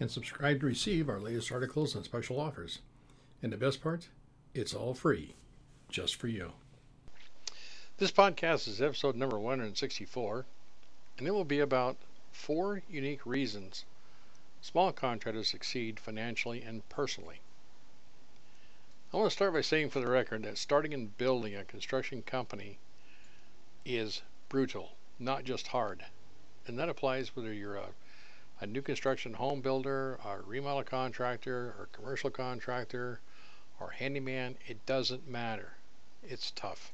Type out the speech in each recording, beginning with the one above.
and subscribe to receive our latest articles and special offers. And the best part, it's all free, just for you. This podcast is episode number 164, and it will be about four unique reasons small contractors succeed financially and personally. I want to start by saying for the record that starting and building a construction company is brutal, not just hard. And that applies whether you're a, a new construction home builder, a remodel contractor, or commercial contractor, or handyman. It doesn't matter. It's tough.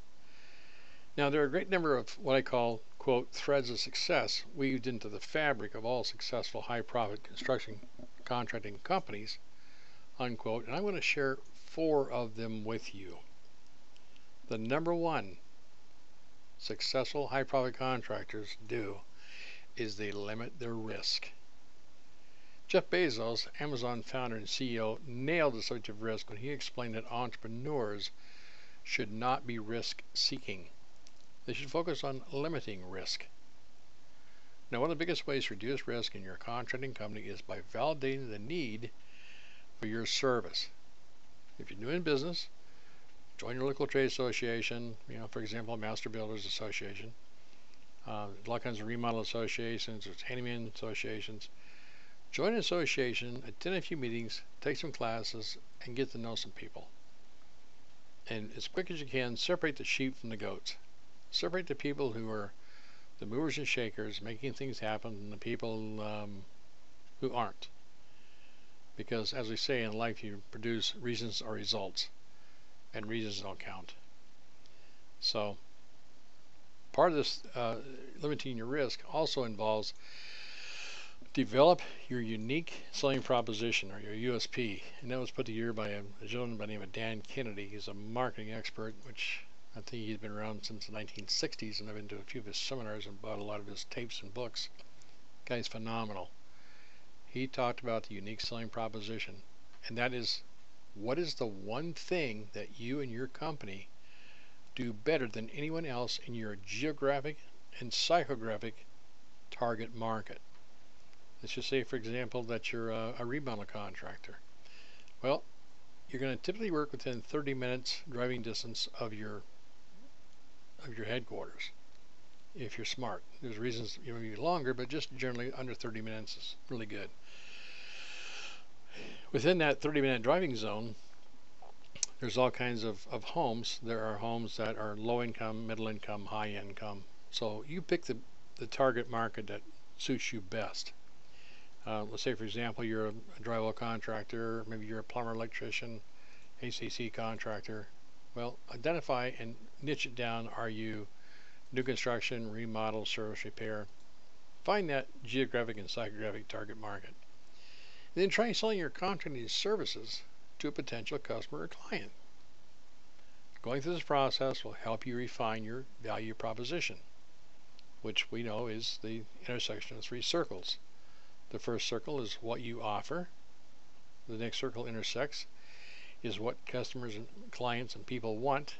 Now, there are a great number of what I call, quote, threads of success weaved into the fabric of all successful high profit construction contracting companies, unquote, and I'm going to share four of them with you. The number one successful high profit contractors do is they limit their risk. Jeff Bezos, Amazon founder and CEO, nailed the subject of risk when he explained that entrepreneurs should not be risk seeking. They should focus on limiting risk. Now, one of the biggest ways to reduce risk in your contracting company is by validating the need for your service. If you're new in business, join your local trade association. You know, for example, Master Builders Association. Uh, a lot of kinds of remodel associations. There's handyman associations. Join an association, attend a few meetings, take some classes, and get to know some people. And as quick as you can, separate the sheep from the goats. Separate the people who are the movers and shakers, making things happen, and the people um, who aren't because as we say in life you produce reasons or results and reasons don't count so part of this uh, limiting your risk also involves develop your unique selling proposition or your USP and that was put together by a, gentleman by the name of Dan Kennedy. He's a marketing expert which I think he's been around since the 1960s and I've been to a few of his seminars and bought a lot of his tapes and books. Guy's phenomenal. He talked about the unique selling proposition, and that is what is the one thing that you and your company do better than anyone else in your geographic and psychographic target market? Let's just say, for example, that you're a, a remodel contractor. Well, you're going to typically work within 30 minutes driving distance of your of your headquarters if you're smart. There's reasons you may be longer, but just generally under 30 minutes is really good. Within that 30 minute driving zone, there's all kinds of, of homes. There are homes that are low income, middle income, high income. So you pick the, the target market that suits you best. Uh, let's say, for example, you're a, drywall contractor, maybe you're a plumber, electrician, ACC contractor. Well, identify and niche it down. Are you new construction, remodel, service repair. Find that geographic and psychographic target market. And then try selling your contracting services to a potential customer or client. Going through this process will help you refine your value proposition, which we know is the intersection of three circles. The first circle is what you offer. The next circle intersects is what customers and clients and people want.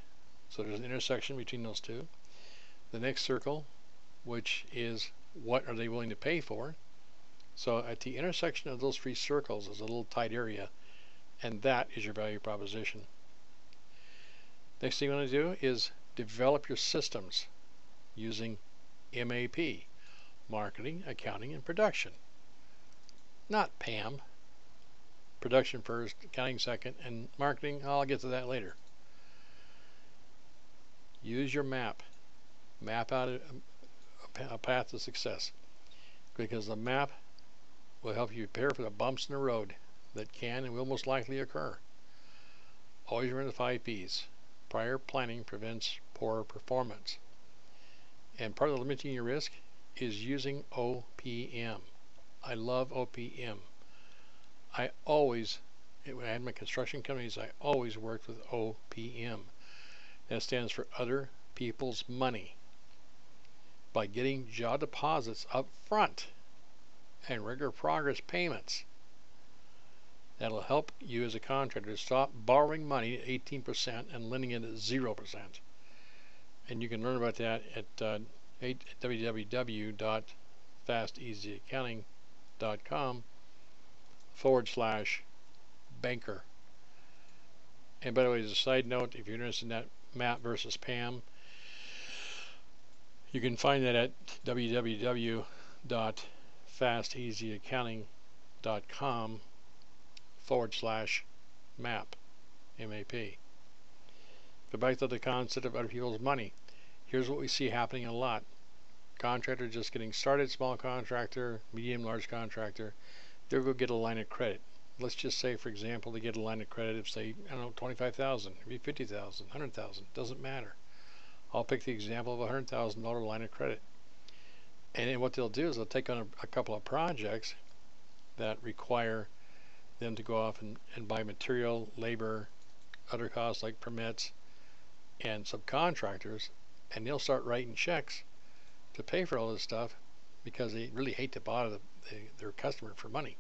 So there's an intersection between those two the next circle, which is what are they willing to pay for. So at the intersection of those three circles is a little tight area, and that is your value proposition. Next thing you want to do is develop your systems using MAP, marketing, accounting, and production. Not PAM. Production first, accounting second, and marketing, I'll get to that later. Use your map map out a, a path to success because the map will help you prepare for the bumps in the road that can and will most likely occur. Always remember the five P's. Prior planning prevents poor performance. And part of limiting your risk is using OPM. I love OPM. I always, when I had my construction companies, I always worked with OPM. That stands for Other People's Money. By getting jaw deposits up front and regular progress payments, that'll help you as a contractor stop borrowing money at 18% and lending it at 0%. And you can learn about that at uh, www.fasteasyaccounting.com forward slash banker. And by the way, as a side note, if you're interested in that MAP versus PAM, you can find that at www.fasteasyaccounting.com forward slash MAP, M-A-P. But back to the concept of other people's money. Here's what we see happening a lot. Contractor just getting started, small contractor, medium, large contractor, they'll go get a line of credit. Let's just say, for example, they get a line of credit of, say, I don't know, 25000 maybe 50000 100000 doesn't matter. I'll pick the example of a $100,000 line of credit. And then what they'll do is they'll take on a, a, couple of projects that require them to go off and, and buy material, labor, other costs like permits, and subcontractors, and they'll start writing checks to pay for all this stuff because they really hate to bother the, the, their customer for money.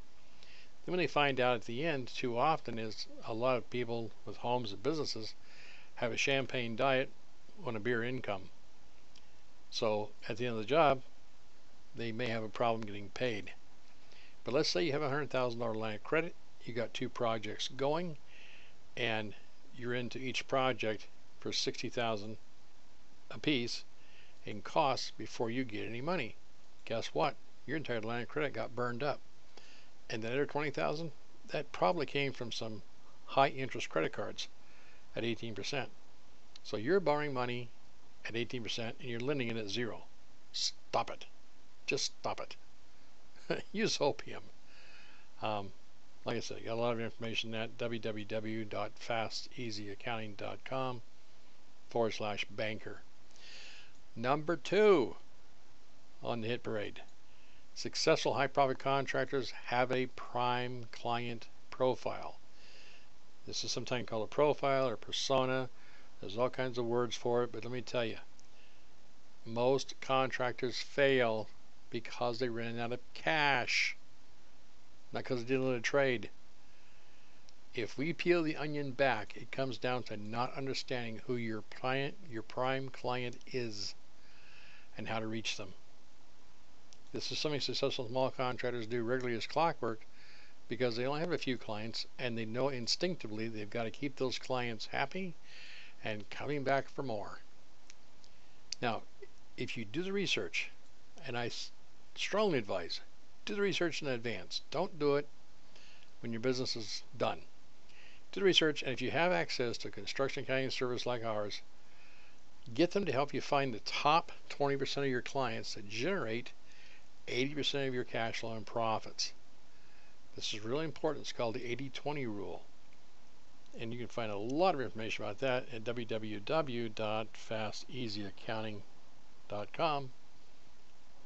Then when they find out at the end, too often is a lot of people with homes and businesses have a champagne diet on a beer income. So at the end of the job, they may have a problem getting paid. But let's say you have a hundred thousand dollar line of credit, you got two projects going, and you're into each project for sixty thousand a piece in costs before you get any money. Guess what? Your entire line of credit got burned up. And the other 20000 that probably came from some high interest credit cards at 18%. So you're borrowing money at 18% and you're lending it at zero. Stop it. Just stop it. Use OPM. Um, like I said, got a lot of information at www.fasteasyaccounting.com forward slash banker. Number two on the hit parade. Successful high profit contractors have a prime client profile. This is sometimes called a profile or persona. There's all kinds of words for it, but let me tell you, most contractors fail because they ran out of cash, not because they didn't a trade. If we peel the onion back, it comes down to not understanding who your client, your prime client is, and how to reach them. This is something successful small contractors do regularly as clockwork because they only have a few clients and they know instinctively they've got to keep those clients happy and coming back for more. Now, if you do the research, and I strongly advise, do the research in advance. Don't do it when your business is done. Do the research, and if you have access to construction accounting service like ours, get them to help you find the top 20% of your clients that generate 80% of your cash flow and profits. This is really important. It's called the 80 20 rule and you can find a lot of information about that at www.fasteasyaccounting.com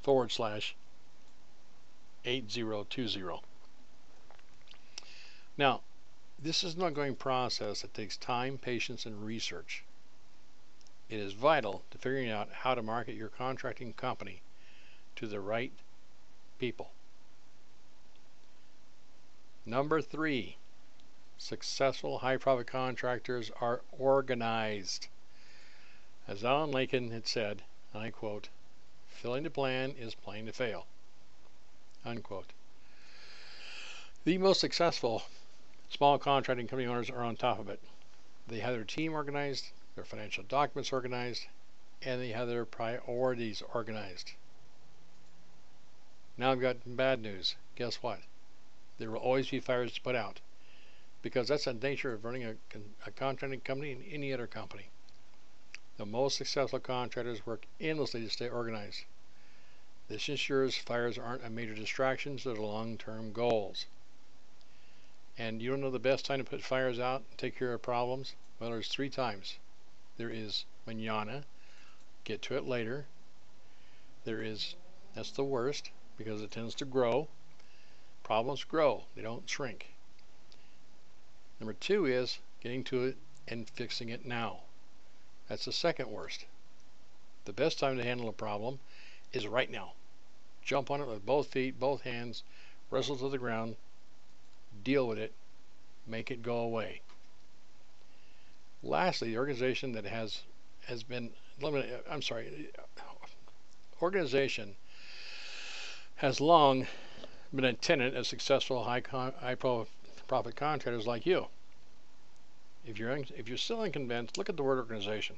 forward slash 8020. Now, this is an ongoing process that takes time, patience, and research. It is vital to figuring out how to market your contracting company to the right people. Number three, successful high profit contractors are organized. As Alan Lincoln had said, and I quote, filling the plan is playing to fail. Unquote. The most successful small contracting company owners are on top of it. They have their team organized, their financial documents organized, and they have their priorities organized. Now I've got bad news. Guess what? There will always be fires to put out because that's the nature of running a, a contracting company and any other company. The most successful contractors work endlessly to stay organized. This ensures fires aren't a major distraction to the long term goals. And you don't know the best time to put fires out and take care of problems? Well, there's three times. There is manana, get to it later. There is, that's the worst because it tends to grow. Problems grow, they don't shrink. Number two is getting to it and fixing it now. That's the second worst. The best time to handle a problem is right now. Jump on it with both feet, both hands, wrestle to the ground, deal with it, make it go away. Lastly, the organization that has has been limited, I'm sorry, organization has long been a tenant of successful high, con, high profit contractors like you. If you're if you're still unconvinced, look at the word organization.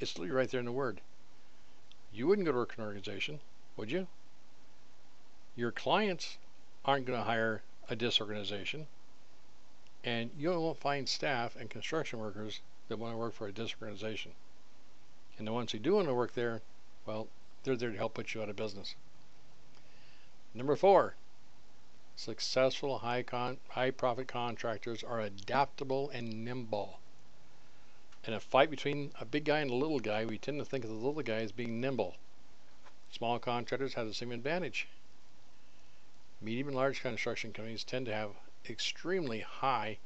It's literally right there in the word. You wouldn't go to work in an organization, would you? Your clients aren't going to hire a disorganization, and you won't find staff and construction workers that want to work for a disorganization. And the ones who do want to work there, well, they're there to help put you out of business. Number four, successful high con- high profit contractors are adaptable and nimble. In a fight between a big guy and a little guy, we tend to think of the little guy as being nimble. Small contractors have the same advantage. Medium and large construction companies tend to have extremely high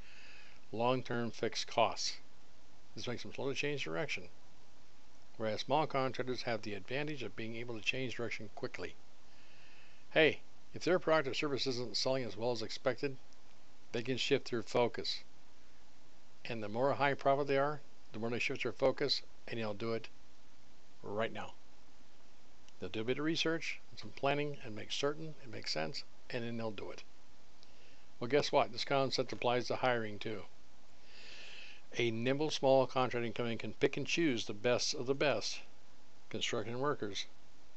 long term fixed costs. This makes them slow to change direction, whereas small contractors have the advantage of being able to change direction quickly. Hey, if their product or service isn't selling as well as expected, they can shift their focus. And the more high profit they are, the more they shift their focus, and they'll do it right now. They'll do a bit of research, some planning, and make certain it makes sense, and then they'll do it. Well, guess what? This concept applies to hiring too. A nimble small contracting company can pick and choose the best of the best construction workers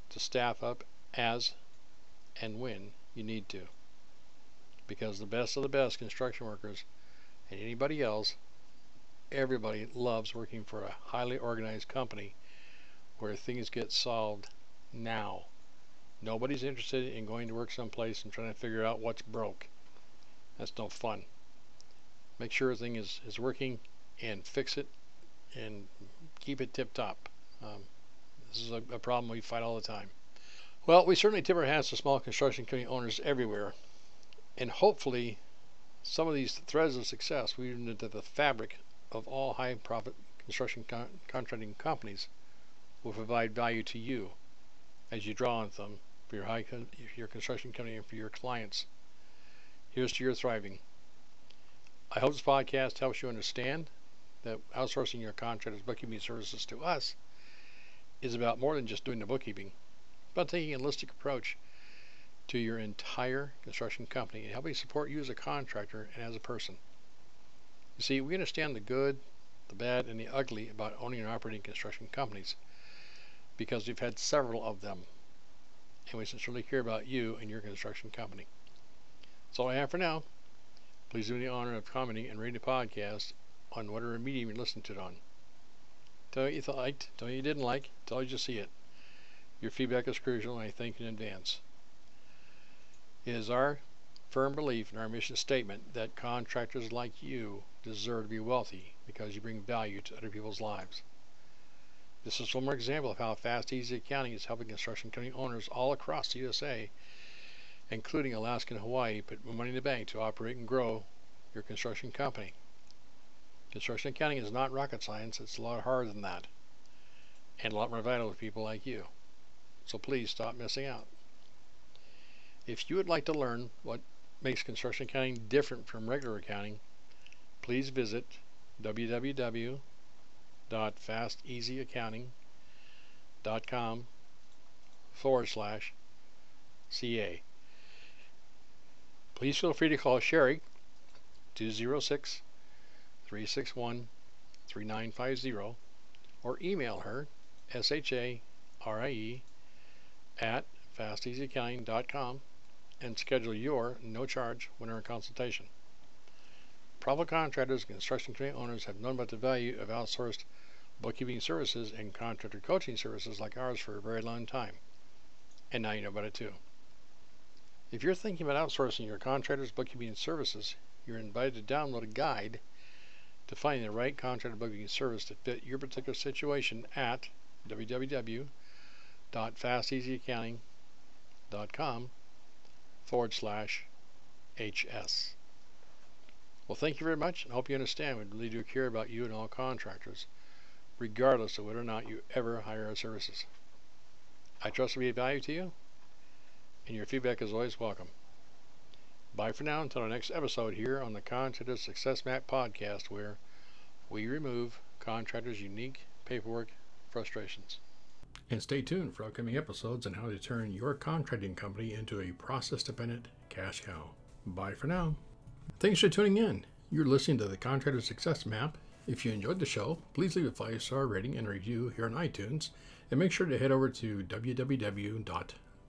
to staff up as and when you need to. Because the best of the best construction workers and anybody else, everybody loves working for a highly organized company where things get solved now. Nobody's interested in going to work someplace and trying to figure out what's broke. That's no fun. Make sure everything is, is working and fix it and keep it tip top. Um, this is a, a problem we fight all the time. Well, we certainly tip our hats to small construction company owners everywhere. And hopefully, some of these threads of success weave into the fabric of all high profit construction con- contracting companies will provide value to you as you draw on them for your high con- your construction company and for your clients. Here's to your thriving. I hope this podcast helps you understand that outsourcing your contractor's bookkeeping services to us is about more than just doing the bookkeeping but taking a holistic approach to your entire construction company and helping support you as a contractor and as a person. You see, we understand the good, the bad, and the ugly about owning and operating construction companies because we've had several of them. And we sincerely care about you and your construction company. That's all I have for now. Please do me the honor of commenting and rating the podcast on whatever medium you listen to it on. Tell me what you liked, tell me you didn't like, tell me you see it. Your feedback is crucial, and I thank you in advance. It is our firm belief in our mission statement that contractors like you deserve to be wealthy because you bring value to other people's lives. This is one more example of how Fast Easy Accounting is helping construction company owners all across the USA, including Alaska and Hawaii, put money in the bank to operate and grow your construction company. Construction accounting is not rocket science, it's a lot harder than that, and a lot more vital to people like you so please stop missing out. If you would like to learn what makes construction accounting different from regular accounting, please visit www.fasteasyaccounting.com forward slash CA. Please feel free to call Sharie 206 361 3950 or email her SHA RIE at fasteasyaccounting.com and schedule your no charge winter consultation. Private contractors and construction company owners have known about the value of outsourced bookkeeping services and contractor coaching services like ours for a very long time. And now you know about it too. If you're thinking about outsourcing your contractor's bookkeeping services, you're invited to download a guide to finding the right contractor bookkeeping service to fit your particular situation at www.fasteasyaccounting.com forward slash HS. Well, thank you very much, and I hope you understand we really do care about you and all contractors, regardless of whether or not you ever hire our services. I trust to be of value to you, and your feedback is always welcome. Bye for now until our next episode here on the Contractor Success Map podcast, where we remove contractors' unique paperwork frustrations. And stay tuned for upcoming episodes on how to turn your contracting company into a process dependent cash cow. Bye for now. Thanks for tuning in. You're listening to the Contractor Success Map. If you enjoyed the show, please leave a five star rating and review here on iTunes, and make sure to head over to